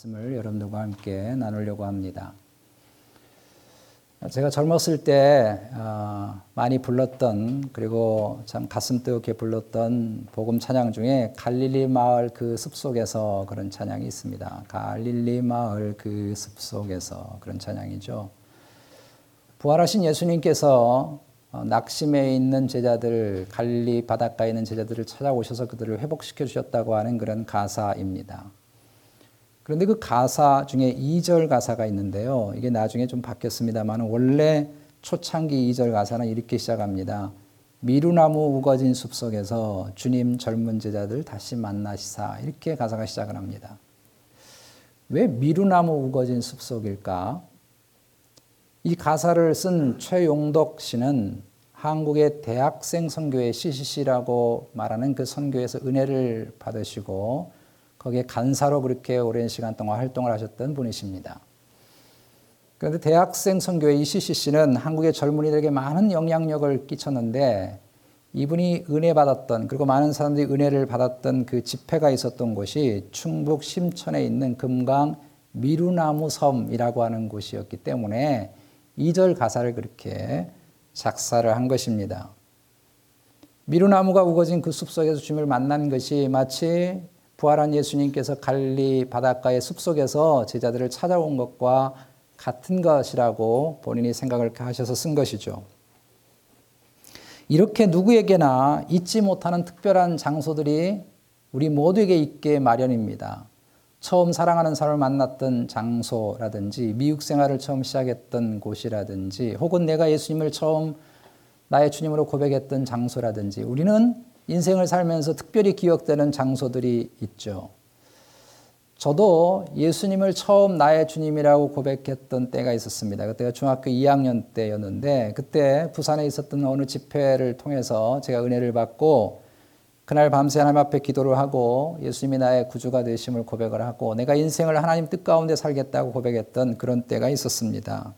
말씀을 여러분들과 함께 나누려고 합니다. 제가 젊었을 때 어, 많이 불렀던 그리고 참 가슴 뜨겁게 불렀던 복음 찬양 중에 갈릴리 마을 그 숲속에서 그런 찬양이 있습니다. 갈릴리 마을 그 숲속에서 그런 찬양이죠. 부활하신 예수님께서 어, 낙심해 있는 제자들, 갈릴리 바닷가에 있는 제자들을 찾아오셔서 그들을 회복시켜 주셨다고 하는 그런 가사입니다. 그런데 그 가사 중에 2절 가사가 있는데요. 이게 나중에 좀 바뀌었습니다만 원래 초창기 2절 가사는 이렇게 시작합니다. 미루나무 우거진 숲속에서 주님 젊은 제자들 다시 만나시사 이렇게 가사가 시작을 합니다. 왜 미루나무 우거진 숲속일까? 이 가사를 쓴 최용덕 씨는 한국의 대학생 선교회 CCC라고 말하는 그 선교에서 은혜를 받으시고 거기에 간사로 그렇게 오랜 시간 동안 활동을 하셨던 분이십니다. 그런데 대학생 선교회 ECCC는 한국의 젊은이들에게 많은 영향력을 끼쳤는데 이분이 은혜 받았던 그리고 많은 사람들이 은혜를 받았던 그 집회가 있었던 곳이 충북 심천에 있는 금강 미루나무 섬이라고 하는 곳이었기 때문에 2절 가사를 그렇게 작사를 한 것입니다. 미루나무가 우거진 그 숲속에서 주님을 만난 것이 마치 부활한 예수님께서 갈리 바닷가의 숲속에서 제자들을 찾아온 것과 같은 것이라고 본인이 생각을 하셔서 쓴 것이죠. 이렇게 누구에게나 잊지 못하는 특별한 장소들이 우리 모두에게 있게 마련입니다. 처음 사랑하는 사람을 만났던 장소라든지 미국 생활을 처음 시작했던 곳이라든지 혹은 내가 예수님을 처음 나의 주님으로 고백했던 장소라든지 우리는 인생을 살면서 특별히 기억되는 장소들이 있죠. 저도 예수님을 처음 나의 주님이라고 고백했던 때가 있었습니다. 그때가 중학교 2학년 때였는데 그때 부산에 있었던 어느 집회를 통해서 제가 은혜를 받고 그날 밤새 하나님 앞에 기도를 하고 예수님이 나의 구주가 되심을 고백을 하고 내가 인생을 하나님 뜻 가운데 살겠다고 고백했던 그런 때가 있었습니다.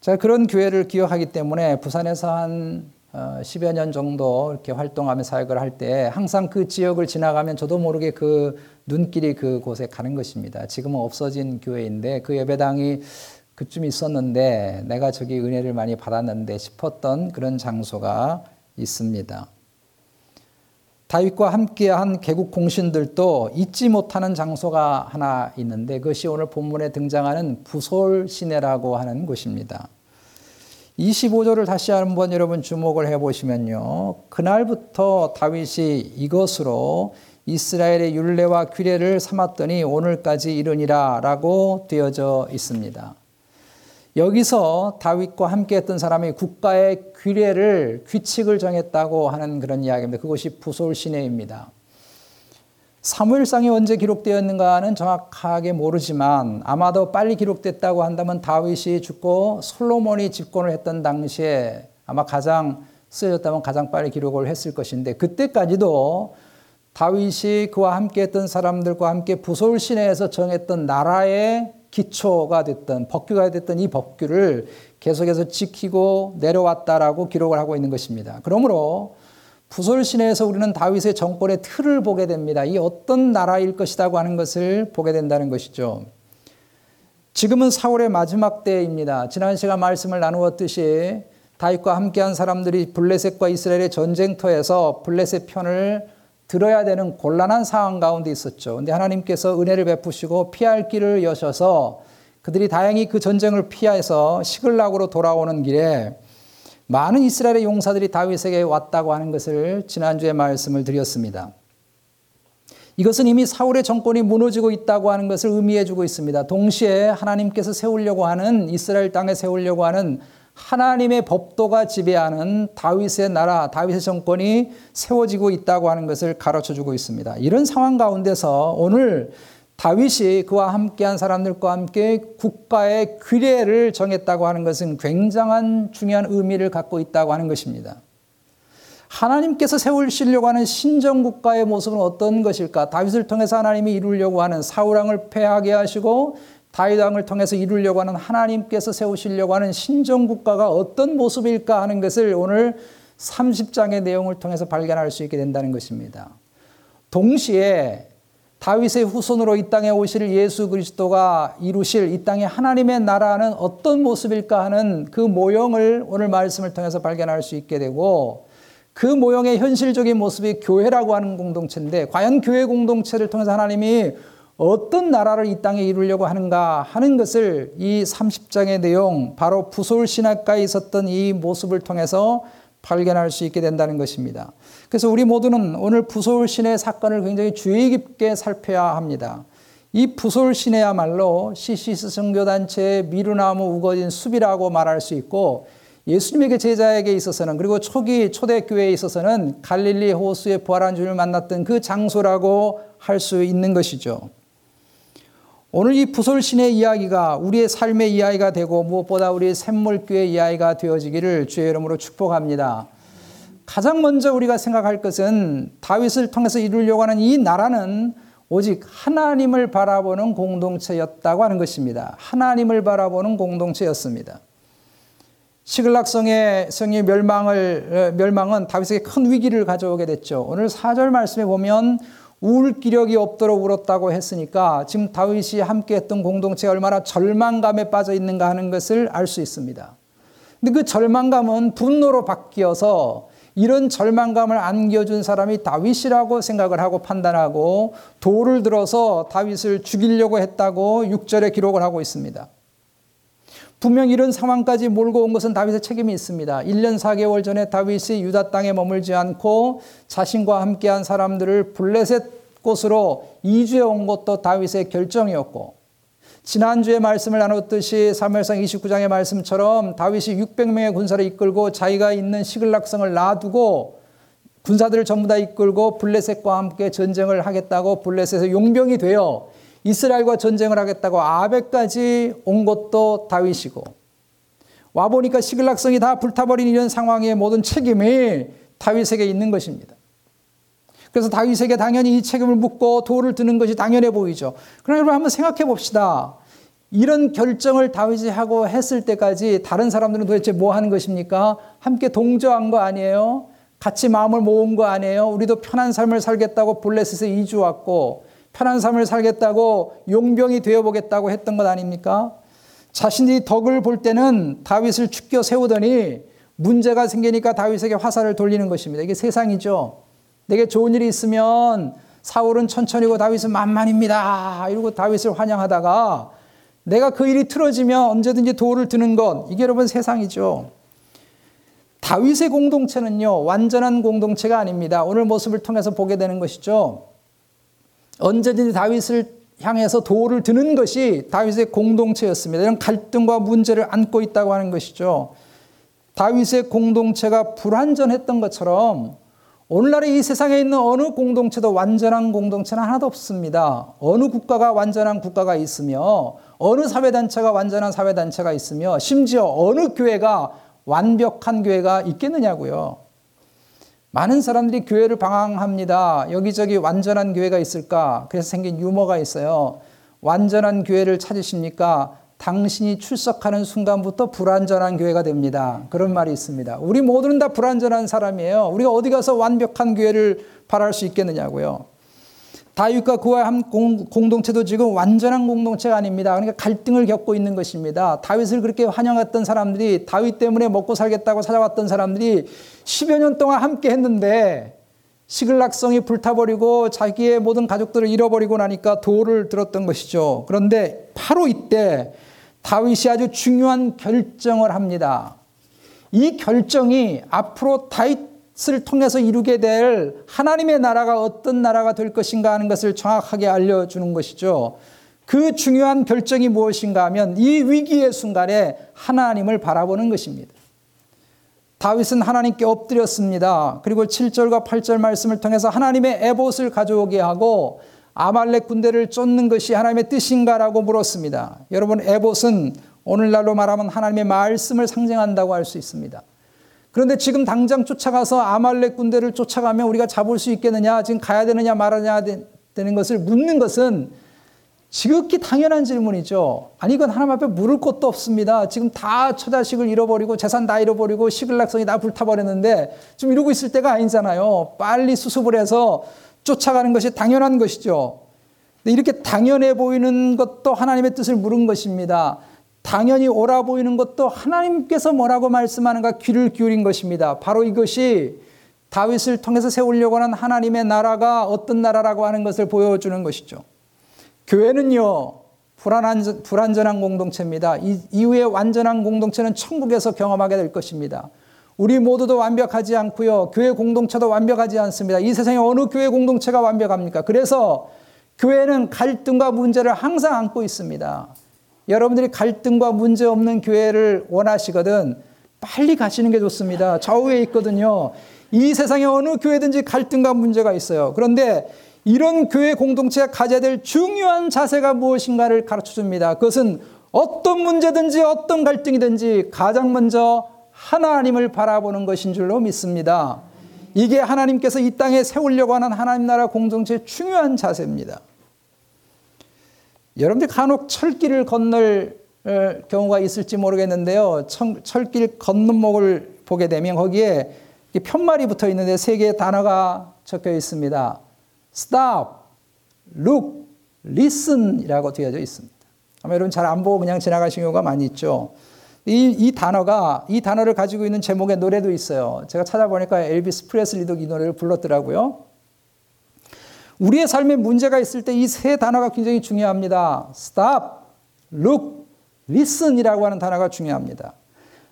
제가 그런 교회를 기억하기 때문에 부산에서 한 10여 어, 년 정도 이렇게 활동하며 사역을 할 때 항상 그 지역을 지나가면 저도 모르게 그 눈길이 그곳에 가는 것입니다. 지금은 없어진 교회인데 그 예배당이 그쯤 있었는데 내가 저기 은혜를 많이 받았는데 싶었던 그런 장소가 있습니다. 다윗과 함께한 개국 공신들도 잊지 못하는 장소가 하나 있는데 그것이 오늘 본문에 등장하는 부솔 시내라고 하는 곳입니다. 25절을 다시 한번 여러분 주목을 해 보시면요. 그날부터 다윗이 이것으로 이스라엘의 율례와 규례를 삼았더니 오늘까지 이르니라라고 되어져 있습니다. 여기서 다윗과 함께 했던 사람이 국가의 규례를 규칙을 정했다고 하는 그런 이야기입니다. 그것이 부솔 시내입니다. 사무엘상이 언제 기록되었는가는 정확하게 모르지만 아마도 빨리 기록됐다고 한다면 다윗이 죽고 솔로몬이 집권을 했던 당시에 아마 가장 쓰여졌다면 가장 빨리 기록을 했을 것인데 그때까지도 다윗이 그와 함께 했던 사람들과 함께 부솔 시내에서 정했던 나라의 기초가 됐던 법규가 됐던 이 법규를 계속해서 지키고 내려왔다라고 기록을 하고 있는 것입니다. 그러므로 부솔 시내에서 우리는 다윗의 정권의 틀을 보게 됩니다. 이 어떤 나라일 것이라고 하는 것을 보게 된다는 것이죠. 지금은 사울의 마지막 때입니다. 지난 시간 말씀을 나누었듯이 다윗과 함께한 사람들이 블레셋과 이스라엘의 전쟁터에서 블레셋 편을 들어야 되는 곤란한 상황 가운데 있었죠. 근데 하나님께서 은혜를 베푸시고 피할 길을 여셔서 그들이 다행히 그 전쟁을 피해서 시글락으로 돌아오는 길에 많은 이스라엘의 용사들이 다윗에게 왔다고 하는 것을 지난주에 말씀을 드렸습니다. 이것은 이미 사울의 정권이 무너지고 있다고 하는 것을 의미해 주고 있습니다. 동시에 하나님께서 세우려고 하는 이스라엘 땅에 세우려고 하는 하나님의 법도가 지배하는 다윗의 나라, 다윗의 정권이 세워지고 있다고 하는 것을 가르쳐 주고 있습니다. 이런 상황 가운데서 오늘 다윗이 그와 함께한 사람들과 함께 국가의 규례를 정했다고 하는 것은 굉장한 중요한 의미를 갖고 있다고 하는 것입니다. 하나님께서 세우시려고 하는 신정 국가의 모습은 어떤 것일까? 다윗을 통해서 하나님이 이루려고 하는 사울왕을 패하게 하시고 다윗 왕을 통해서 이루려고 하는 하나님께서 세우시려고 하는 신정 국가가 어떤 모습일까 하는 것을 오늘 30장의 내용을 통해서 발견할 수 있게 된다는 것입니다. 동시에 다윗의 후손으로 이 땅에 오실 예수 그리스도가 이루실 이 땅의 하나님의 나라는 어떤 모습일까 하는 그 모형을 오늘 말씀을 통해서 발견할 수 있게 되고 그 모형의 현실적인 모습이 교회라고 하는 공동체인데 과연 교회 공동체를 통해서 하나님이 어떤 나라를 이 땅에 이루려고 하는가 하는 것을 이 30장의 내용 바로 부솔 신학가에 있었던 이 모습을 통해서 발견할 수 있게 된다는 것입니다. 그래서 우리 모두는 오늘 부솔신의 사건을 굉장히 주의 깊게 살펴야 합니다. 이 부솔신의야말로 시시스 선교단체의 미루나무 우거진 숲이라고 말할 수 있고 예수님에게 제자에게 있어서는 그리고 초기 초대교회에 있어서는 갈릴리 호수에 부활한 주를 만났던 그 장소라고 할 수 있는 것이죠. 오늘 이 부솔신의 이야기가 우리의 삶의 이야기가 되고 무엇보다 우리의 샘물교의 이야기가 되어지기를 주의 이름으로 축복합니다. 가장 먼저 우리가 생각할 것은 다윗을 통해서 이루려고 하는 이 나라는 오직 하나님을 바라보는 공동체였다고 하는 것입니다. 하나님을 바라보는 공동체였습니다. 시글락성의 성의 멸망을 멸망은 다윗에게 큰 위기를 가져오게 됐죠. 오늘 4절 말씀에 보면 울 기력이 없도록 울었다고 했으니까 지금 다윗이 함께 했던 공동체가 얼마나 절망감에 빠져 있는가 하는 것을 알 수 있습니다. 근데 그 절망감은 분노로 바뀌어서 이런 절망감을 안겨준 사람이 다윗이라고 생각을 하고 판단하고 돌을 들어서 다윗을 죽이려고 했다고 6절에 기록을 하고 있습니다. 분명 이런 상황까지 몰고 온 것은 다윗의 책임이 있습니다. 1년 4개월 전에 다윗이 유다 땅에 머물지 않고 자신과 함께한 사람들을 블레셋 곳으로 이주해 온 것도 다윗의 결정이었고 지난주에 말씀을 나눴듯이 사무엘상 29장의 말씀처럼 다윗이 600명의 군사를 이끌고 자기가 있는 시글락성을 놔두고 군사들을 전부 다 이끌고 블레셋과 함께 전쟁을 하겠다고 블레셋에서 용병이 되어 이스라엘과 전쟁을 하겠다고 아베까지 온 것도 다윗이고 와 보니까 시글락성이 다 불타버린 이런 상황의 모든 책임이 다윗에게 있는 것입니다. 그래서 다윗에게 당연히 이 책임을 묻고 돌을 드는 것이 당연해 보이죠. 그러나 여러분 한번 생각해 봅시다. 이런 결정을 다윗이 하고 했을 때까지 다른 사람들은 도대체 뭐 하는 것입니까? 함께 동조한 거 아니에요? 같이 마음을 모은 거 아니에요? 우리도 편한 삶을 살겠다고 블레셋에 이주 왔고 편한 삶을 살겠다고 용병이 되어보겠다고 했던 것 아닙니까? 자신이 덕을 볼 때는 다윗을 축겨 세우더니 문제가 생기니까 다윗에게 화살을 돌리는 것입니다. 이게 세상이죠. 내게 좋은 일이 있으면 사울은 천천히고 다윗은 만만입니다. 이러고 다윗을 환영하다가 내가 그 일이 틀어지면 언제든지 도를 드는 것. 이게 여러분 세상이죠. 다윗의 공동체는요, 완전한 공동체가 아닙니다. 오늘 모습을 통해서 보게 되는 것이죠. 언제든지 다윗을 향해서 도를 드는 것이 다윗의 공동체였습니다. 이런 갈등과 문제를 안고 있다고 하는 것이죠. 다윗의 공동체가 불완전했던 것처럼 오늘날의 이 세상에 있는 어느 공동체도 완전한 공동체는 하나도 없습니다. 어느 국가가 완전한 국가가 있으며 어느 사회단체가 완전한 사회단체가 있으며 심지어 어느 교회가 완벽한 교회가 있겠느냐고요. 많은 사람들이 교회를 방황합니다. 여기저기 완전한 교회가 있을까? 그래서 생긴 유머가 있어요. 완전한 교회를 찾으십니까? 당신이 출석하는 순간부터 불완전한 교회가 됩니다. 그런 말이 있습니다. 우리 모두는 다 불완전한 사람이에요. 우리가 어디 가서 완벽한 교회를 바랄 수 있겠느냐고요. 다윗과 그와 한 공동체도 지금 완전한 공동체가 아닙니다. 그러니까 갈등을 겪고 있는 것입니다. 다윗을 그렇게 환영했던 사람들이 다윗 때문에 먹고 살겠다고 찾아왔던 사람들이 10여 년 동안 함께 했는데 시글락성이 불타버리고 자기의 모든 가족들을 잃어버리고 나니까 도를 들었던 것이죠. 그런데 바로 이때 다윗이 아주 중요한 결정을 합니다. 이 결정이 앞으로 다윗 을 통해서 이루게 될 하나님의 나라가 어떤 나라가 될 것인가 하는 것을 정확하게 알려주는 것이죠. 그 중요한 결정이 무엇인가 하면 이 위기의 순간에 하나님을 바라보는 것입니다. 다윗은 하나님께 엎드렸습니다. 그리고 7절과 8절 말씀을 통해서 하나님의 에봇을 가져오게 하고 아말렉 군대를 쫓는 것이 하나님의 뜻인가라고 물었습니다. 여러분 에봇은 오늘날로 말하면 하나님의 말씀을 상징한다고 할 수 있습니다. 그런데 지금 당장 쫓아가서 아말렉 군대를 쫓아가면 우리가 잡을 수 있겠느냐, 지금 가야 되느냐 말아야 되는 것을 묻는 것은 지극히 당연한 질문이죠. 아니, 이건 하나님 앞에 물을 것도 없습니다. 지금 다 처자식을 잃어버리고 재산 다 잃어버리고 시글락성이 다 불타버렸는데 좀 이러고 있을 때가 아니잖아요. 빨리 수습을 해서 쫓아가는 것이 당연한 것이죠. 이렇게 당연해 보이는 것도 하나님의 뜻을 물은 것입니다. 당연히 옳아 보이는 것도 하나님께서 뭐라고 말씀하는가 귀를 기울인 것입니다. 바로 이것이 다윗을 통해서 세우려고 하는 하나님의 나라가 어떤 나라라고 하는 것을 보여주는 것이죠. 교회는요, 불안한, 불완전한 공동체입니다. 이, 이후에 완전한 공동체는 천국에서 경험하게 될 것입니다. 우리 모두도 완벽하지 않고요. 교회 공동체도 완벽하지 않습니다. 이 세상에 어느 교회 공동체가 완벽합니까? 그래서 교회는 갈등과 문제를 항상 안고 있습니다. 여러분들이 갈등과 문제 없는 교회를 원하시거든 빨리 가시는 게 좋습니다. 좌우에 있거든요. 이 세상에 어느 교회든지 갈등과 문제가 있어요. 그런데 이런 교회 공동체가 가져야 될 중요한 자세가 무엇인가를 가르쳐 줍니다. 그것은 어떤 문제든지 어떤 갈등이든지 가장 먼저 하나님을 바라보는 것인 줄로 믿습니다. 이게 하나님께서 이 땅에 세우려고 하는 하나님 나라 공동체의 중요한 자세입니다. 여러분들 간혹 철길을 건널 어, 경우가 있을지 모르겠는데요. 철길 건너목을 보게 되면 거기에 편말이 붙어 있는데 세 개의 단어가 적혀 있습니다. stop, look, listen이라고 되어져 있습니다. 아마 여러분 잘 안 보고 그냥 지나가신 경우가 많이 있죠. 이, 이 단어가, 이 단어를 가지고 있는 제목의 노래도 있어요. 제가 찾아보니까 엘비스 프레슬리도 이 노래를 불렀더라고요. 우리의 삶에 문제가 있을 때 이 세 단어가 굉장히 중요합니다. stop, look, listen이라고 하는 단어가 중요합니다.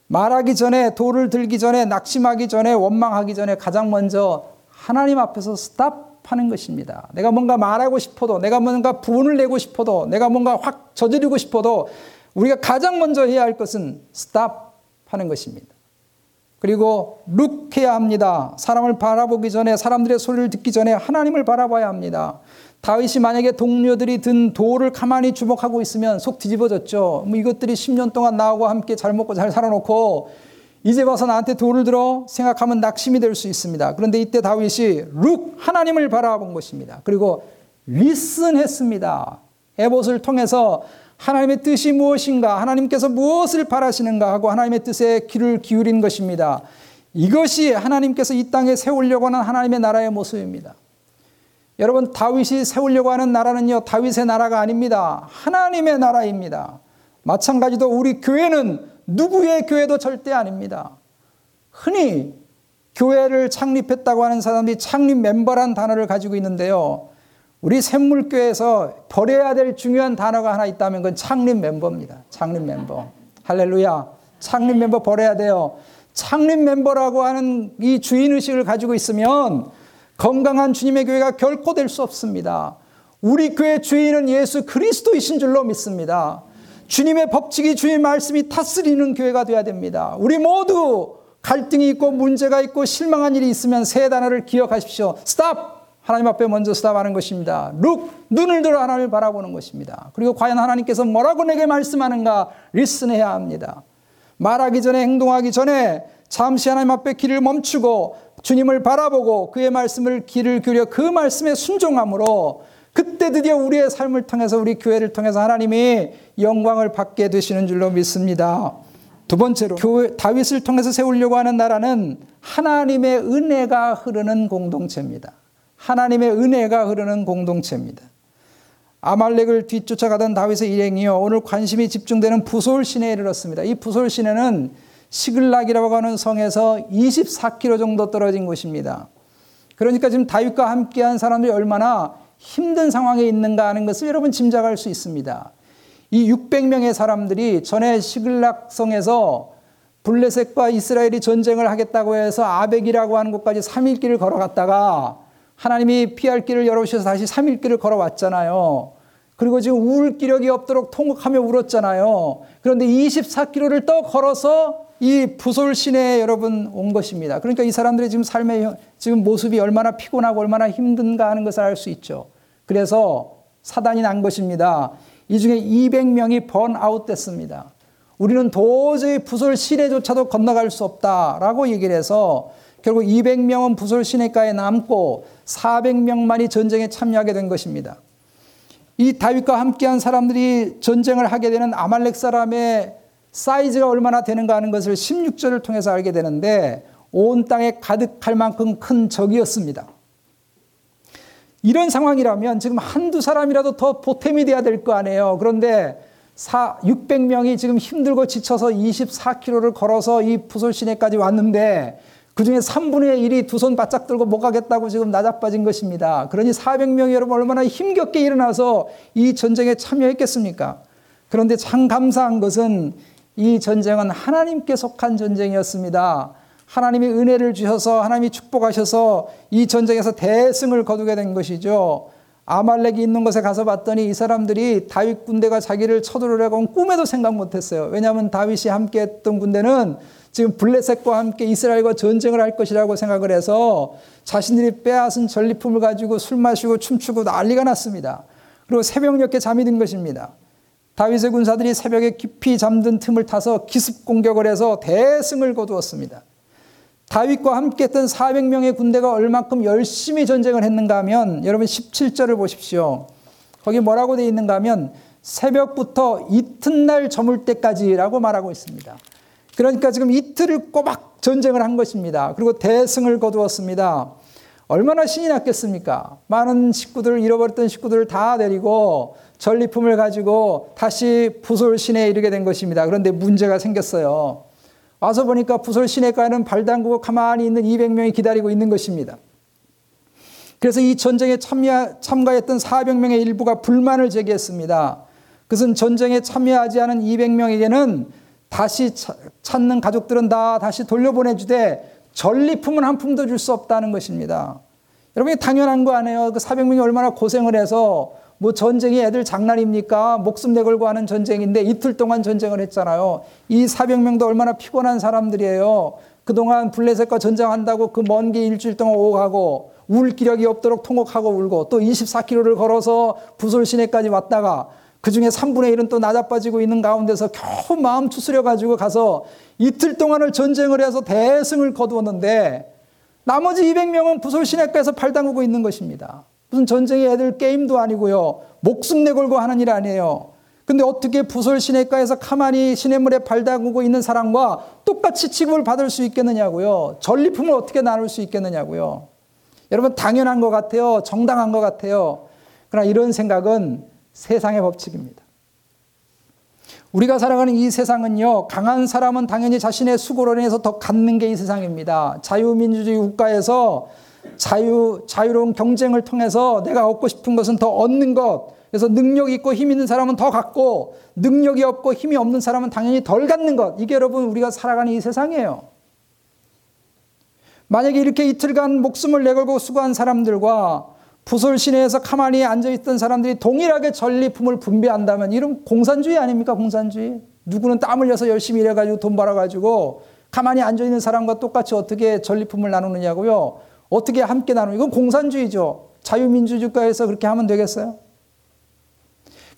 말하기 전에, 돌을 들기 전에, 낙심하기 전에, 원망하기 전에 가장 먼저 하나님 앞에서 stop 하는 것입니다. 내가 뭔가 말하고 싶어도, 내가 뭔가 부을 내고 싶어도, 내가 뭔가 확 저지르고 싶어도 우리가 가장 먼저 해야 할 것은 stop 하는 것입니다. 그리고 look 해야 합니다. 사람을 바라보기 전에, 사람들의 소리를 듣기 전에 하나님을 바라봐야 합니다. 다윗이 만약에 동료들이 든 돌을 가만히 주목하고 있으면 속 뒤집어졌죠. 뭐 이것들이 10년 동안 나하고 함께 잘 먹고 잘 살아놓고 이제 와서 나한테 돌을 들어 생각하면 낙심이 될 수 있습니다. 그런데 이때 다윗이 룩 하나님을 바라본 것입니다. 그리고 리슨 했습니다. 에봇을 통해서 하나님의 뜻이 무엇인가, 하나님께서 무엇을 바라시는가 하고 하나님의 뜻에 귀를 기울인 것입니다. 이것이 하나님께서 이 땅에 세우려고 하는 하나님의 나라의 모습입니다. 여러분, 다윗이 세우려고 하는 나라는요, 다윗의 나라가 아닙니다. 하나님의 나라입니다. 마찬가지로 우리 교회는 누구의 교회도 절대 아닙니다. 흔히 교회를 창립했다고 하는 사람들이 창립 멤버란 단어를 가지고 있는데요. 우리 샘물교회에서 버려야 될 중요한 단어가 하나 있다면 그건 창립 멤버입니다. 창립 멤버. 할렐루야. 창립 멤버 버려야 돼요. 창립 멤버라고 하는 이 주인의식을 가지고 있으면 건강한 주님의 교회가 결코 될 수 없습니다. 우리 교회 주인은 예수 그리스도이신 줄로 믿습니다. 주님의 법칙이 주님의 말씀이 다스리는 교회가 되어야 됩니다. 우리 모두 갈등이 있고 문제가 있고 실망한 일이 있으면 세 단어를 기억하십시오. stop! 하나님 앞에 먼저 stop하는 것입니다. look! 눈을 들어 하나님을 바라보는 것입니다. 그리고 과연 하나님께서 뭐라고 내게 말씀하는가 listen해야 합니다. 말하기 전에 행동하기 전에 잠시 하나님 앞에 길을 멈추고 주님을 바라보고 그의 말씀을 귀를 기울여 그 말씀에 순종함으로 그때 드디어 우리의 삶을 통해서 우리 교회를 통해서 하나님이 영광을 받게 되시는 줄로 믿습니다. 두 번째로 교회 다윗을 통해서 세우려고 하는 나라는 하나님의 은혜가 흐르는 공동체입니다. 하나님의 은혜가 흐르는 공동체입니다. 아말렉을 뒤쫓아가던 다윗의 일행이요 오늘 관심이 집중되는 부솔 시내에 이르렀습니다. 이 부솔 시내는 시글락이라고 하는 성에서 24km 정도 떨어진 곳입니다. 그러니까 지금 다윗과 함께한 사람들이 얼마나 힘든 상황에 있는가 하는 것을 여러분 짐작할 수 있습니다. 이 600명의 사람들이 전에 시글락 성에서 블레셋과 이스라엘이 전쟁을 하겠다고 해서 아벡이라고 하는 곳까지 3일 길을 걸어갔다가 하나님이 피할 길을 열어주셔서 다시 3일 길을 걸어왔잖아요. 그리고 지금 울 기력이 없도록 통곡하며 울었잖아요. 그런데 24km를 또 걸어서 이 부솔 시내에 여러분 온 것입니다. 그러니까 이 사람들의 지금 삶의 지금 모습이 얼마나 피곤하고 얼마나 힘든가 하는 것을 알 수 있죠. 그래서 사단이 난 것입니다. 이 중에 200명이 번아웃 됐습니다. 우리는 도저히 부솔 시내조차도 건너갈 수 없다라고 얘기를 해서 결국 200명은 부솔 시내가에 남고 400명만이 전쟁에 참여하게 된 것입니다. 이 다윗과 함께한 사람들이 전쟁을 하게 되는 아말렉 사람의 사이즈가 얼마나 되는가 하는 것을 16절을 통해서 알게 되는데 온 땅에 가득할 만큼 큰 적이었습니다. 이런 상황이라면 지금 한두 사람이라도 더 보탬이 돼야 될 거 아니에요. 그런데 4, 600명이 지금 힘들고 지쳐서 24km를 걸어서 이 부솔 시내까지 왔는데 그 중에 3분의 1이 두 손 바짝 들고 못 가겠다고 지금 나자빠진 것입니다. 그러니 400명이 여러분 얼마나 힘겹게 일어나서 이 전쟁에 참여했겠습니까? 그런데 참 감사한 것은 이 전쟁은 하나님께 속한 전쟁이었습니다. 하나님이 은혜를 주셔서 하나님이 축복하셔서 이 전쟁에서 대승을 거두게 된 것이죠. 아말렉이 있는 곳에 가서 봤더니 이 사람들이 다윗 군대가 자기를 쳐들으려고 꿈에도 생각 못했어요. 왜냐하면 다윗이 함께했던 군대는 지금 블레셋과 함께 이스라엘과 전쟁을 할 것이라고 생각을 해서 자신들이 빼앗은 전리품을 가지고 술 마시고 춤추고 난리가 났습니다. 그리고 새벽녘에 잠이 든 것입니다. 다윗의 군사들이 새벽에 깊이 잠든 틈을 타서 기습 공격을 해서 대승을 거두었습니다. 다윗과 함께 했던 400명의 군대가 얼만큼 열심히 전쟁을 했는가 하면 여러분 17절을 보십시오. 거기 뭐라고 되어 있는가 하면 새벽부터 이튿날 저물 때까지라고 말하고 있습니다. 그러니까 지금 이틀을 꼬박 전쟁을 한 것입니다. 그리고 대승을 거두었습니다. 얼마나 신이 났겠습니까? 많은 식구들, 잃어버렸던 식구들을 다 데리고 전리품을 가지고 다시 부솔 시내에 이르게 된 것입니다. 그런데 문제가 생겼어요. 와서 보니까 부솔 시내가에는 발 담그고 가만히 있는 200명이 기다리고 있는 것입니다. 그래서 이 전쟁에 참가했던 400명의 일부가 불만을 제기했습니다. 그것은 전쟁에 참여하지 않은 200명에게는 다시 찾는 가족들은 다 다시 돌려보내주되 전리품은 한 푼도 줄 수 없다는 것입니다. 여러분 당연한 거 아니에요? 그 400명이 얼마나 고생을 해서 뭐 전쟁이 애들 장난입니까? 목숨 내걸고 하는 전쟁인데 이틀 동안 전쟁을 했잖아요. 이 400명도 얼마나 피곤한 사람들이에요. 그동안 블레셋과 전쟁한다고 그 먼 길 일주일 동안 오고 가고 울 기력이 없도록 통곡하고 울고 또 24km를 걸어서 부솔 시내까지 왔다가 그 중에 3분의 1은 또 낮아빠지고 있는 가운데서 겨우 마음 추스려가지고 가서 이틀 동안을 전쟁을 해서 대승을 거두었는데 나머지 200명은 부솔 시내가에서 팔 담그고 있는 것입니다. 무슨 전쟁의 애들 게임도 아니고요. 목숨 내걸고 하는 일 아니에요. 근데 어떻게 부솔 시내가에서 가만히 시냇물에 발 담그고 있는 사람과 똑같이 취급을 받을 수 있겠느냐고요. 전리품을 어떻게 나눌 수 있겠느냐고요. 여러분 당연한 것 같아요. 정당한 것 같아요. 그러나 이런 생각은 세상의 법칙입니다. 우리가 살아가는 이 세상은요, 강한 사람은 당연히 자신의 수고로 인해서 더 갖는 게 이 세상입니다. 자유민주주의 국가에서 자유, 자유로운 경쟁을 통해서 내가 얻고 싶은 것은 더 얻는 것. 그래서 능력 있고 힘 있는 사람은 더 갖고, 능력이 없고 힘이 없는 사람은 당연히 덜 갖는 것. 이게 여러분 우리가 살아가는 이 세상이에요. 만약에 이렇게 이틀간 목숨을 내걸고 수고한 사람들과 부솔 시내에서 가만히 앉아있던 사람들이 동일하게 전리품을 분배한다면 이런 공산주의 아닙니까? 공산주의. 누구는 땀 흘려서 열심히 일해가지고 돈 벌어가지고 가만히 앉아있는 사람과 똑같이 어떻게 전리품을 나누느냐고요? 어떻게 함께 나누는 이건 공산주의죠. 자유민주주의국가에서 그렇게 하면 되겠어요?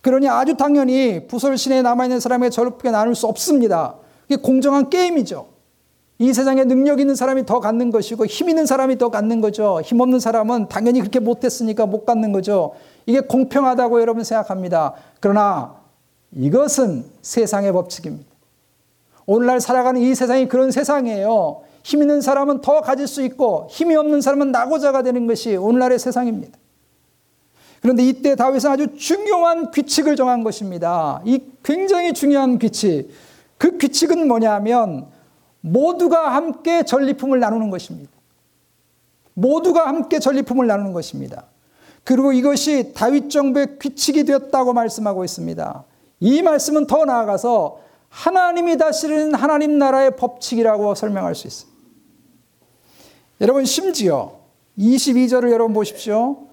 그러니 아주 당연히 부솔 시내에 남아있는 사람에게 저렇게 나눌 수 없습니다. 이게 공정한 게임이죠. 이 세상에 능력 있는 사람이 더 갖는 것이고 힘 있는 사람이 더 갖는 거죠. 힘 없는 사람은 당연히 그렇게 못했으니까 못 갖는 거죠. 이게 공평하다고 여러분 생각합니다. 그러나 이것은 세상의 법칙입니다. 오늘날 살아가는 이 세상이 그런 세상이에요. 힘 있는 사람은 더 가질 수 있고 힘이 없는 사람은 나고자가 되는 것이 오늘날의 세상입니다. 그런데 이때 다윗은 아주 중요한 규칙을 정한 것입니다. 이 굉장히 중요한 규칙. 그 규칙은 뭐냐면 모두가 함께 전리품을 나누는 것입니다. 모두가 함께 전리품을 나누는 것입니다. 그리고 이것이 다윗 정부의 규칙이 되었다고 말씀하고 있습니다. 이 말씀은 더 나아가서 하나님이 다스리는 하나님 나라의 법칙이라고 설명할 수 있습니다. 여러분 심지어 22절을 여러분 보십시오.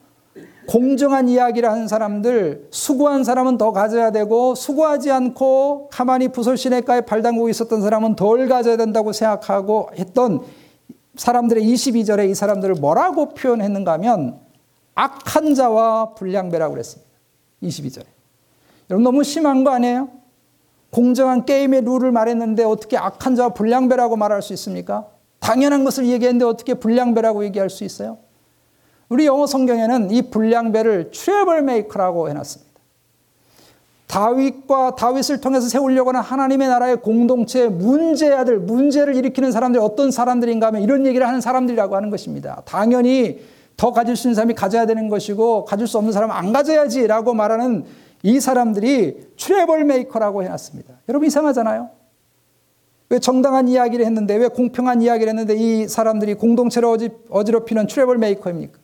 공정한 이야기를 하는 사람들, 수고한 사람은 더 가져야 되고, 수고하지 않고 가만히 부설 시내가에 발 담그고 있었던 사람은 덜 가져야 된다고 생각하고 했던 사람들의 22절에 이 사람들을 뭐라고 표현했는가 하면, 악한 자와 불량배라고 그랬습니다. 22절에. 여러분 너무 심한 거 아니에요? 공정한 게임의 룰을 말했는데 어떻게 악한 자와 불량배라고 말할 수 있습니까? 당연한 것을 얘기했는데 어떻게 불량배라고 얘기할 수 있어요? 우리 영어 성경에는 이 불량배를 trouble maker라고 해놨습니다. 다윗과 다윗을 통해서 세우려고 하는 하나님의 나라의 공동체 문제아들, 문제를 일으키는 사람들이 어떤 사람들인가 하면 이런 얘기를 하는 사람들이라고 하는 것입니다. 당연히 더 가질 수 있는 사람이 가져야 되는 것이고 가질 수 없는 사람은 안 가져야지라고 말하는 이 사람들이 trouble maker라고 해놨습니다. 여러분 이상하잖아요. 왜 정당한 이야기를 했는데 왜 공평한 이야기를 했는데 이 사람들이 공동체를 어지, 어지럽히는 trouble maker입니까?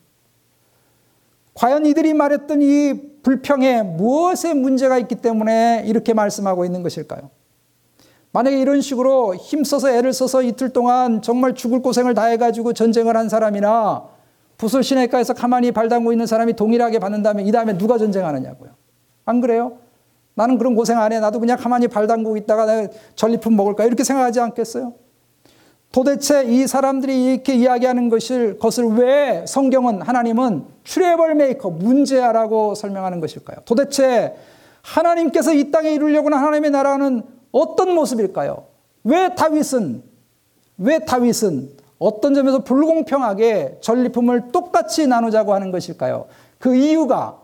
과연 이들이 말했던 이 불평에 무엇에 문제가 있기 때문에 이렇게 말씀하고 있는 것일까요? 만약에 이런 식으로 힘써서 애를 써서 이틀 동안 정말 죽을 고생을 다 해가지고 전쟁을 한 사람이나 브솔 시냇가에서 가만히 발 담고 있는 사람이 동일하게 받는다면 이 다음에 누가 전쟁하느냐고요. 안 그래요? 나는 그런 고생 안 해. 나도 그냥 가만히 발 담그고 있다가 전리품 먹을까? 이렇게 생각하지 않겠어요? 도대체 이 사람들이 이렇게 이야기하는 것을, 것을 왜 성경은, 하나님은 trouble maker, 문제아라고 설명하는 것일까요? 도대체 하나님께서 이 땅에 이루려고 하는 하나님의 나라는 어떤 모습일까요? 왜 다윗은, 왜 다윗은 어떤 점에서 불공평하게 전리품을 똑같이 나누자고 하는 것일까요? 그 이유가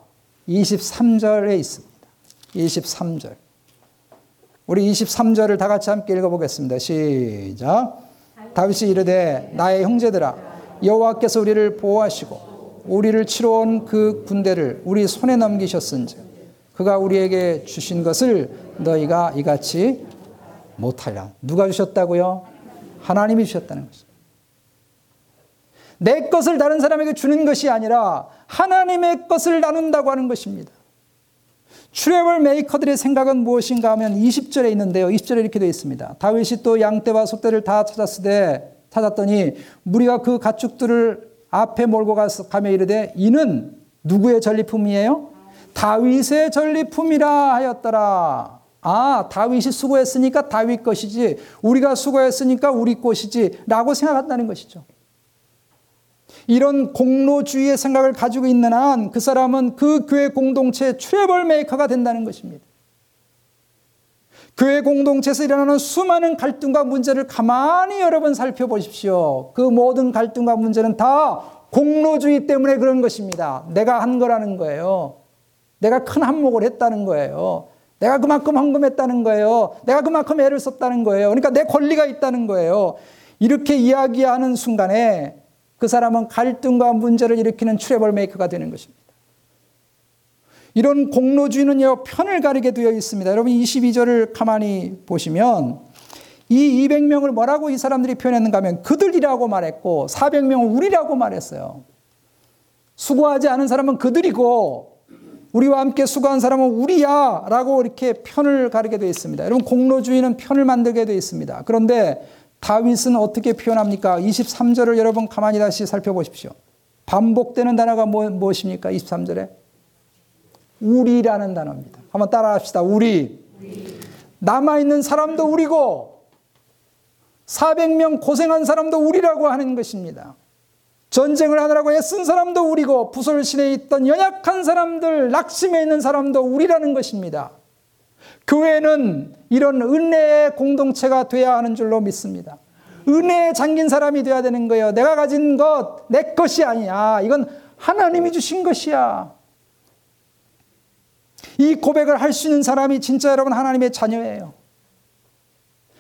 23절에 있습니다. 23절. 우리 23절을 다 같이 함께 읽어보겠습니다. 시작. 다윗이 이르되 나의 형제들아 여호와께서 우리를 보호하시고 우리를 치러온 그 군대를 우리 손에 넘기셨은즉 그가 우리에게 주신 것을 너희가 이같이 못하려. 누가 주셨다고요? 하나님이 주셨다는 것입니다. 내 것을 다른 사람에게 주는 것이 아니라 하나님의 것을 나눈다고 하는 것입니다. 트래블 메이커들의 생각은 무엇인가 하면 20절에 있는데요. 20절에 이렇게 되어 있습니다. 다윗이 또 양떼와 소떼를 다 찾았으되 찾았더니 무리가 그 가축들을 앞에 몰고 가며 이르되 이는 누구의 전리품이에요? 다윗의 전리품이라 하였더라. 아, 다윗이 수고했으니까 다윗 것이지 우리가 수고했으니까 우리 것이지 라고 생각한다는 것이죠. 이런 공로주의의 생각을 가지고 있는 한 그 사람은 그 교회 공동체의 트래블 메이커가 된다는 것입니다. 교회 공동체에서 일어나는 수많은 갈등과 문제를 가만히 여러분 살펴보십시오. 그 모든 갈등과 문제는 다 공로주의 때문에 그런 것입니다. 내가 한 거라는 거예요. 내가 큰 한몫을 했다는 거예요. 내가 그만큼 헌금했다는 거예요. 내가 그만큼 애를 썼다는 거예요. 그러니까 내 권리가 있다는 거예요. 이렇게 이야기하는 순간에 그 사람은 갈등과 문제를 일으키는 트래블 메이커가 되는 것입니다. 이런 공로주의는요, 편을 가리게 되어 있습니다. 여러분 22절을 가만히 보시면 이 200명을 뭐라고 이 사람들이 표현했는가 하면 그들이라고 말했고 400명은 우리라고 말했어요. 수고하지 않은 사람은 그들이고 우리와 함께 수고한 사람은 우리야 라고 이렇게 편을 가르게 되어 있습니다. 여러분 공로주의는 편을 만들게 되어 있습니다. 그런데 다윗은 어떻게 표현합니까? 23절을 여러분 가만히 다시 살펴보십시오. 반복되는 단어가 뭐, 무엇입니까? 23절에 우리라는 단어입니다. 한번 따라합시다. 우리. 남아 있는 사람도 우리고 400명 고생한 사람도 우리라고 하는 것입니다. 전쟁을 하느라고 애쓴 사람도 우리고 부설신에 있던 연약한 사람들, 낙심해 있는 사람도 우리라는 것입니다. 교회는 이런 은혜의 공동체가 돼야 하는 줄로 믿습니다. 은혜에 잠긴 사람이 돼야 되는 거예요. 내가 가진 것, 내 것이 아니야. 이건 하나님이 주신 것이야. 이 고백을 할 수 있는 사람이 진짜 여러분 하나님의 자녀예요.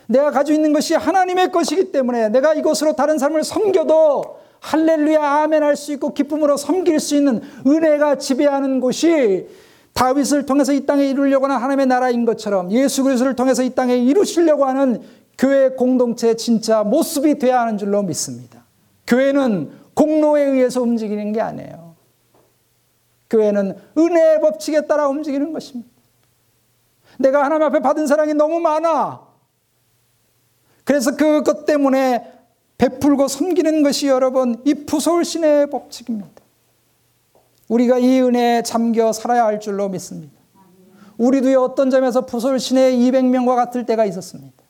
내가 가지고 있는 것이 하나님의 것이기 때문에 내가 이것으로 다른 사람을 섬겨도 할렐루야 아멘 할 수 있고 기쁨으로 섬길 수 있는 은혜가 지배하는 곳이 다윗을 통해서 이 땅에 이루려고 하는 하나님의 나라인 것처럼 예수 그리스도를 통해서 이 땅에 이루시려고 하는 교회 공동체의 진짜 모습이 되어야 하는 줄로 믿습니다. 교회는 공로에 의해서 움직이는 게 아니에요. 교회는 은혜의 법칙에 따라 움직이는 것입니다. 내가 하나님 앞에 받은 사랑이 너무 많아. 그래서 그것 때문에 베풀고 섬기는 것이 여러분 이 부서울 신의 법칙입니다. 우리가 이 은혜에 잠겨 살아야 할 줄로 믿습니다. 우리도 어떤 점에서 부설 시내 200명과 같을 때가 있었습니다.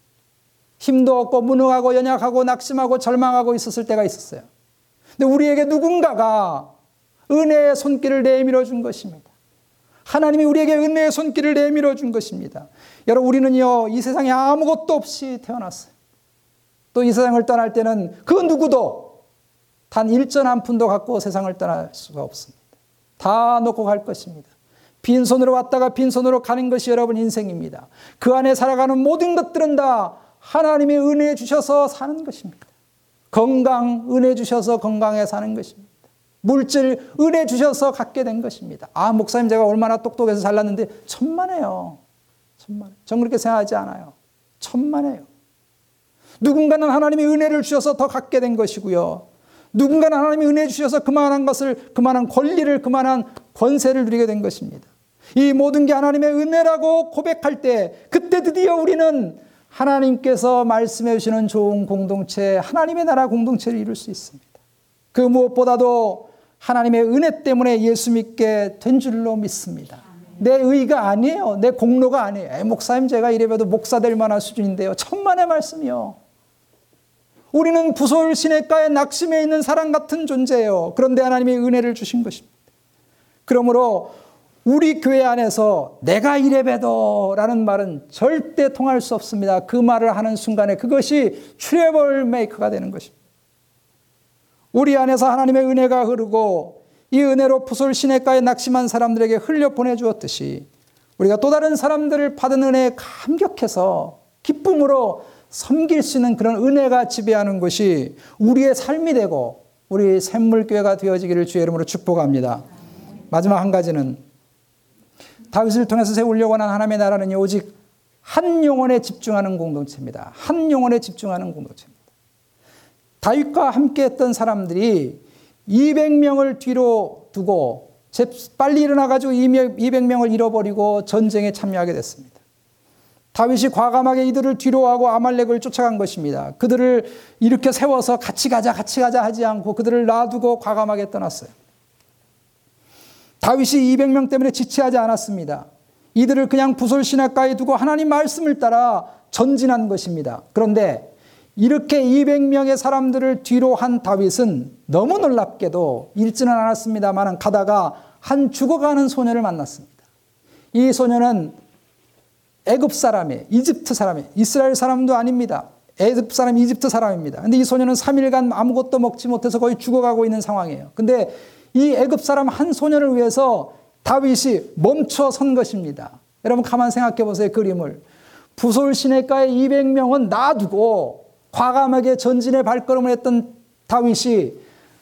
힘도 없고 무능하고 연약하고 낙심하고 절망하고 있었을 때가 있었어요. 근데 우리에게 누군가가 은혜의 손길을 내밀어 준 것입니다. 하나님이 우리에게 은혜의 손길을 내밀어 준 것입니다. 여러분 우리는요 이 세상에 아무것도 없이 태어났어요. 또 이 세상을 떠날 때는 그 누구도 단 일전 한 푼도 갖고 세상을 떠날 수가 없습니다. 다 놓고 갈 것입니다. 빈손으로 왔다가 빈손으로 가는 것이 여러분 인생입니다. 그 안에 살아가는 모든 것들은 다 하나님의 은혜 주셔서 사는 것입니다. 건강, 은혜 주셔서 건강에 사는 것입니다. 물질, 은혜 주셔서 갖게 된 것입니다. 아, 목사님 제가 얼마나 똑똑해서 잘났는데 천만에요. 천만에. 전 그렇게 생각하지 않아요. 천만에요. 누군가는 하나님의 은혜를 주셔서 더 갖게 된 것이고요. 누군가는 하나님이 은혜 주셔서 그만한 것을, 그만한 권리를, 그만한 권세를 누리게 된 것입니다. 이 모든 게 하나님의 은혜라고 고백할 때, 그때 드디어 우리는 하나님께서 말씀해 주시는 좋은 공동체, 하나님의 나라 공동체를 이룰 수 있습니다. 그 무엇보다도 하나님의 은혜 때문에 예수 믿게 된 줄로 믿습니다. 내 의가 아니에요. 내 공로가 아니에요. 목사님 제가 이래봬도 목사 될 만한 수준인데요. 천만의 말씀이요. 우리는 부솔 시내가의 낙심해 있는 사람 같은 존재예요. 그런데 하나님이 은혜를 주신 것입니다. 그러므로 우리 교회 안에서 내가 이래봬도라는 말은 절대 통할 수 없습니다. 그 말을 하는 순간에 그것이 트래블 메이커가 되는 것입니다. 우리 안에서 하나님의 은혜가 흐르고 이 은혜로 푸솔 시내가에 낙심한 사람들에게 흘려 보내주었듯이 우리가 또 다른 사람들을 받은 은혜에 감격해서 기쁨으로 섬길 수 있는 그런 은혜가 지배하는 것이 우리의 삶이 되고 우리 샘물교회가 되어지기를 주의 이름으로 축복합니다. 마지막 한 가지는 다윗을 통해서 세우려고 하는 하나님의 나라는 오직 한 영혼에 집중하는 공동체입니다. 한 영혼에 집중하는 공동체입니다. 다윗과 함께 했던 사람들이 200명을 뒤로 두고 빨리 일어나가지고 200명을 잃어버리고 전쟁에 참여하게 됐습니다. 다윗이 과감하게 이들을 뒤로하고 아말렉을 쫓아간 것입니다. 그들을 이렇게 세워서 같이 가자, 같이 가자 하지 않고 그들을 놔두고 과감하게 떠났어요. 다윗이 200명 때문에 지체하지 않았습니다. 이들을 그냥 부솔 시냇가에 두고 하나님 말씀을 따라 전진한 것입니다. 그런데 이렇게 200명의 사람들을 뒤로 한 다윗은 너무 놀랍게도 읽지는 않았습니다만 가다가 한 죽어가는 소녀를 만났습니다. 이 소녀는 애굽 사람이에요. 이집트 사람이에요. 이스라엘 사람도 아닙니다. 애굽 사람, 이집트 사람입니다. 근데 이 소녀는 3일간 아무것도 먹지 못해서 거의 죽어가고 있는 상황이에요. 근데 이 애굽 사람 한 소녀를 위해서 다윗이 멈춰 선 것입니다. 여러분 가만 생각해 보세요. 그림을. 부솔 시내가의 200명은 놔두고 과감하게 전진의 발걸음을 했던 다윗이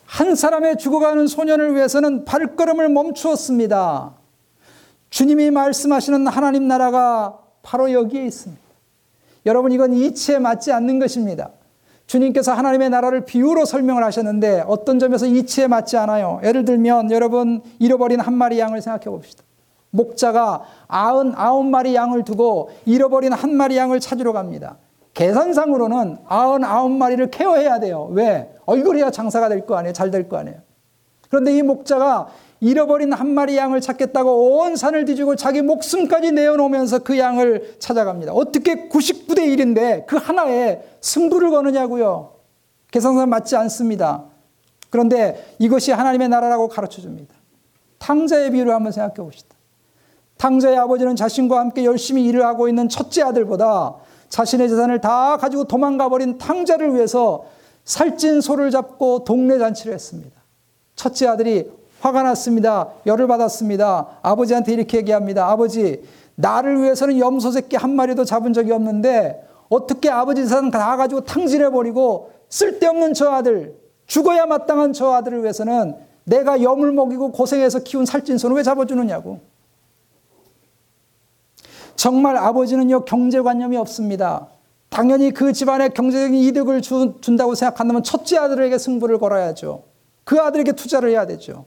한 사람의 죽어가는 소년을 위해서는 발걸음을 멈추었습니다. 주님이 말씀하시는 하나님 나라가 바로 여기에 있습니다. 여러분, 이건 이치에 맞지 않는 것입니다. 주님께서 하나님의 나라를 비유로 설명을 하셨는데 어떤 점에서 이치에 맞지 않아요. 예를 들면 여러분 잃어버린 한 마리 양을 생각해 봅시다. 목자가 아흔 아홉 마리 양을 두고 잃어버린 한 마리 양을 찾으러 갑니다. 계산상으로는 아흔 아홉 마리를 케어해야 돼요. 왜? 어, 이거야 장사가 될 거 아니에요. 잘 될 거 아니에요. 그런데 이 목자가 잃어버린 한 마리 양을 찾겠다고 온 산을 뒤지고 자기 목숨까지 내어놓으면서 그 양을 찾아갑니다. 어떻게 99대 1인데 그 하나에 승부를 거느냐고요. 계산상 맞지 않습니다. 그런데 이것이 하나님의 나라라고 가르쳐 줍니다. 탕자의 비유를 한번 생각해 봅시다. 탕자의 아버지는 자신과 함께 열심히 일을 하고 있는 첫째 아들보다 자신의 재산을 다 가지고 도망가 버린 탕자를 위해서 살찐 소를 잡고 동네 잔치를 했습니다. 첫째 아들이 화가 났습니다. 열을 받았습니다. 아버지한테 이렇게 얘기합니다. 아버지, 나를 위해서는 염소 새끼 한 마리도 잡은 적이 없는데 어떻게 아버지 재산 다 가지고 탕진해 버리고 쓸데없는 저 아들, 죽어야 마땅한 저 아들을 위해서는 내가 염을 먹이고 고생해서 키운 살찐 소는 왜 잡아주느냐고. 정말 아버지는요, 경제관념이 없습니다. 당연히 그 집안에 경제적인 이득을 주, 준다고 생각한다면 첫째 아들에게 승부를 걸어야죠. 그 아들에게 투자를 해야 되죠.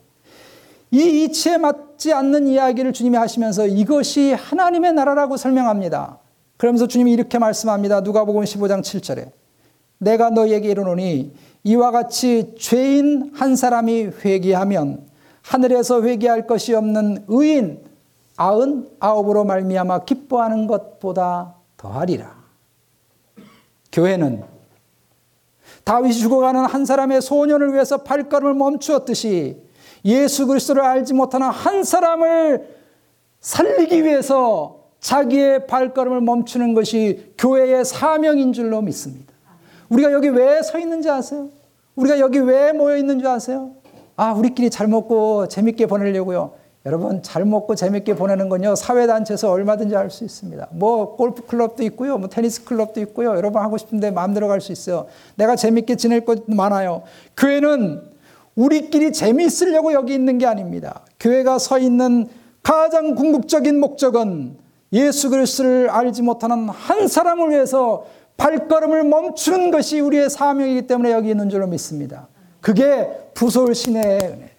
이 이치에 맞지 않는 이야기를 주님이 하시면서 이것이 하나님의 나라라고 설명합니다. 그러면서 주님이 이렇게 말씀합니다. 누가복음 15장 7절에 내가 너희에게 이르노니 이와 같이 죄인 한 사람이 회개하면 하늘에서 회개할 것이 없는 의인 아흔 아홉으로 말미암아 기뻐하는 것보다 더하리라. 교회는 다윗이 죽어가는 한 사람의 소년을 위해서 발걸음을 멈추었듯이 예수 그리스도를 알지 못하는 한 사람을 살리기 위해서 자기의 발걸음을 멈추는 것이 교회의 사명인 줄로 믿습니다. 우리가 여기 왜 서 있는지 아세요? 우리가 여기 왜 모여 있는지 아세요? 아, 우리끼리 잘 먹고 재밌게 보내려고요. 여러분 잘 먹고 재밌게 보내는 건요 사회단체에서 얼마든지 할 수 있습니다. 뭐 골프 클럽도 있고요, 뭐 테니스 클럽도 있고요. 여러분 하고 싶은데 마음대로 갈 수 있어요. 내가 재밌게 지낼 것 많아요. 교회는 우리끼리 재미있으려고 여기 있는 게 아닙니다. 교회가 서 있는 가장 궁극적인 목적은 예수 그리스도를 알지 못하는 한 사람을 위해서 발걸음을 멈추는 것이 우리의 사명이기 때문에 여기 있는 줄로 믿습니다. 그게 부솔 신의 은혜예요.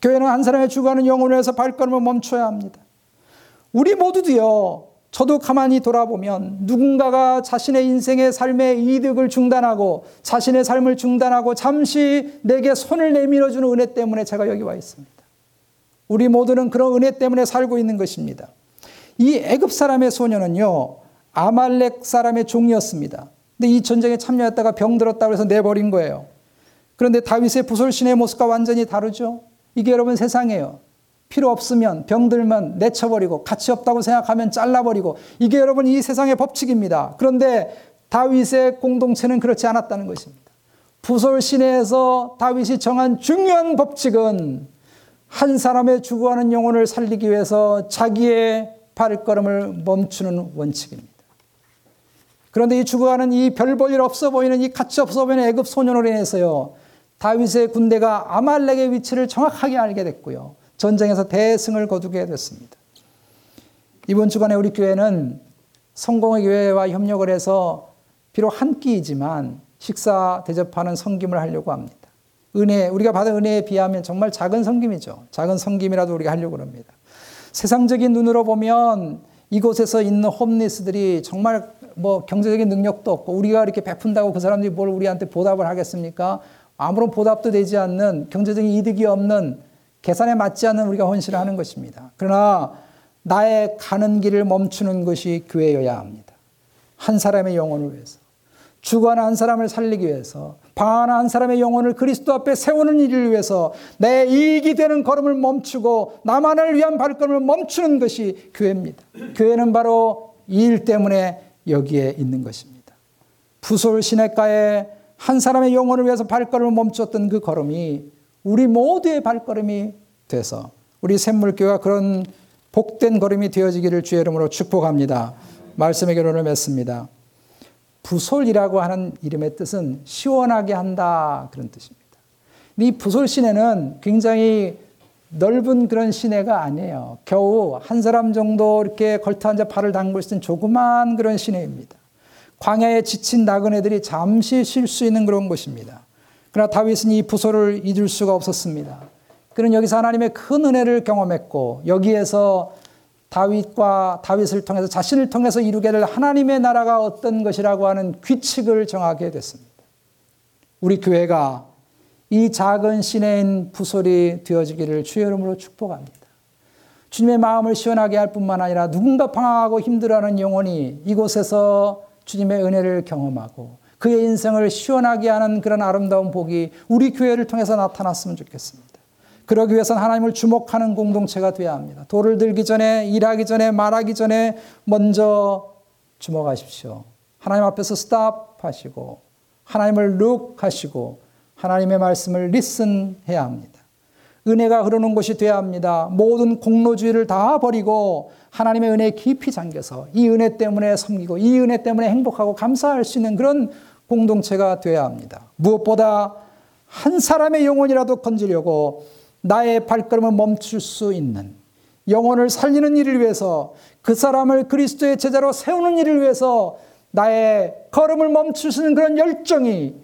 교회는 한 사람의 죽어가는 영혼을 위해서 발걸음을 멈춰야 합니다. 우리 모두도요. 저도 가만히 돌아보면 누군가가 자신의 인생의 삶의 이득을 중단하고 자신의 삶을 중단하고 잠시 내게 손을 내밀어 주는 은혜 때문에 제가 여기 와 있습니다. 우리 모두는 그런 은혜 때문에 살고 있는 것입니다. 이 애굽 사람의 소녀는요, 아말렉 사람의 종이었습니다. 근데 이 전쟁에 참여했다가 병들었다고 해서 내버린 거예요. 그런데 다윗의 부솔신의 모습과 완전히 다르죠? 이게 여러분 세상이에요. 필요 없으면 병들면 내쳐버리고 가치 없다고 생각하면 잘라버리고 이게 여러분 이 세상의 법칙입니다. 그런데 다윗의 공동체는 그렇지 않았다는 것입니다. 부솔 시내에서 다윗이 정한 중요한 법칙은 한 사람의 죽어가는 영혼을 살리기 위해서 자기의 발걸음을 멈추는 원칙입니다. 그런데 이 죽어가는 이 별 볼 일 없어 보이는 이 가치 없어 보이는 애굽 소년으로 인해서요. 다윗의 군대가 아말렉의 위치를 정확하게 알게 됐고요. 전쟁에서 대승을 거두게 됐습니다. 이번 주간에 우리 교회는 성공의 교회와 협력을 해서 비록 한 끼이지만 식사 대접하는 성김을 하려고 합니다. 은혜, 우리가 받은 은혜에 비하면 정말 작은 성김이죠. 작은 성김이라도 우리가 하려고 합니다. 세상적인 눈으로 보면 이곳에서 있는 홈리스들이 정말 뭐 경제적인 능력도 없고 우리가 이렇게 베푼다고 그 사람들이 뭘 우리한테 보답을 하겠습니까? 아무런 보답도 되지 않는 경제적인 이득이 없는 계산에 맞지 않는 우리가 헌신을 하는 것입니다. 그러나 나의 가는 길을 멈추는 것이 교회여야 합니다. 한 사람의 영혼을 위해서. 죽어가는 한 사람을 살리기 위해서. 방한 한 사람의 영혼을 그리스도 앞에 세우는 일을 위해서 내 이익이 되는 걸음을 멈추고 나만을 위한 발걸음을 멈추는 것이 교회입니다. 교회는 바로 이 일 때문에 여기에 있는 것입니다. 부솔 시내가에 한 사람의 영혼을 위해서 발걸음을 멈췄던 그 걸음이 우리 모두의 발걸음이 돼서 우리 샘물교가 그런 복된 걸음이 되어지기를 주의 이름으로 축복합니다. 말씀의 결론을 맺습니다. 부솔이라고 하는 이름의 뜻은 시원하게 한다 그런 뜻입니다. 이 부솔 시내는 굉장히 넓은 그런 시내가 아니에요. 겨우 한 사람 정도 이렇게 걸터 앉아 발을 담글 수 있는 조그만 그런 시내입니다. 광야에 지친 나그네들이 잠시 쉴 수 있는 그런 곳입니다. 그러나 다윗은 이 부소를 잊을 수가 없었습니다. 그는 여기서 하나님의 큰 은혜를 경험했고 여기에서 다윗과 다윗을 통해서 자신을 통해서 이루게 될 하나님의 나라가 어떤 것이라고 하는 규칙을 정하게 됐습니다. 우리 교회가 이 작은 시내인 부솔이 되어지기를 주의 이름으로 축복합니다. 주님의 마음을 시원하게 할 뿐만 아니라 누군가 방황하고 힘들어하는 영혼이 이곳에서 주님의 은혜를 경험하고 그의 인생을 시원하게 하는 그런 아름다운 복이 우리 교회를 통해서 나타났으면 좋겠습니다. 그러기 위해서는 하나님을 주목하는 공동체가 되어야 합니다. 돌을 들기 전에, 일하기 전에, 말하기 전에 먼저 주목하십시오. 하나님 앞에서 stop 하시고, 하나님을 look 하시고, 하나님의 말씀을 listen 해야 합니다. 은혜가 흐르는 곳이 되어야 합니다. 모든 공로주의를 다 버리고 하나님의 은혜에 깊이 잠겨서 이 은혜 때문에 섬기고 이 은혜 때문에 행복하고 감사할 수 있는 그런 공동체가 되어야 합니다. 무엇보다 한 사람의 영혼이라도 건지려고 나의 발걸음을 멈출 수 있는 영혼을 살리는 일을 위해서 그 사람을 그리스도의 제자로 세우는 일을 위해서 나의 걸음을 멈추시는 그런 열정이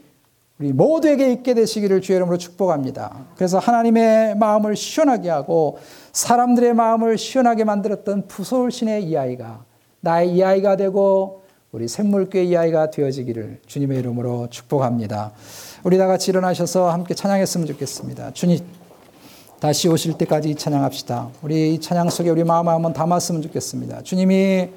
우리 모두에게 있게 되시기를 주의 이름으로 축복합니다. 그래서 하나님의 마음을 시원하게 하고 사람들의 마음을 시원하게 만들었던 부서울신의 이 아이가 나의 이 아이가 되고 우리 샘물교의 이 아이가 되어지기를 주님의 이름으로 축복합니다. 우리 다 같이 일어나셔서 함께 찬양했으면 좋겠습니다. 주님 다시 오실 때까지 찬양합시다. 우리 찬양 속에 우리 마음 한번 담았으면 좋겠습니다. 주님이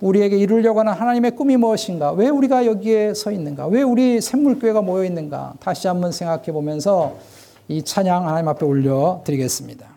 우리에게 이루려고 하는 하나님의 꿈이 무엇인가? 왜 우리가 여기에 서 있는가? 왜 우리 샘물교회가 모여 있는가? 다시 한번 생각해 보면서 이 찬양 하나님 앞에 올려 드리겠습니다.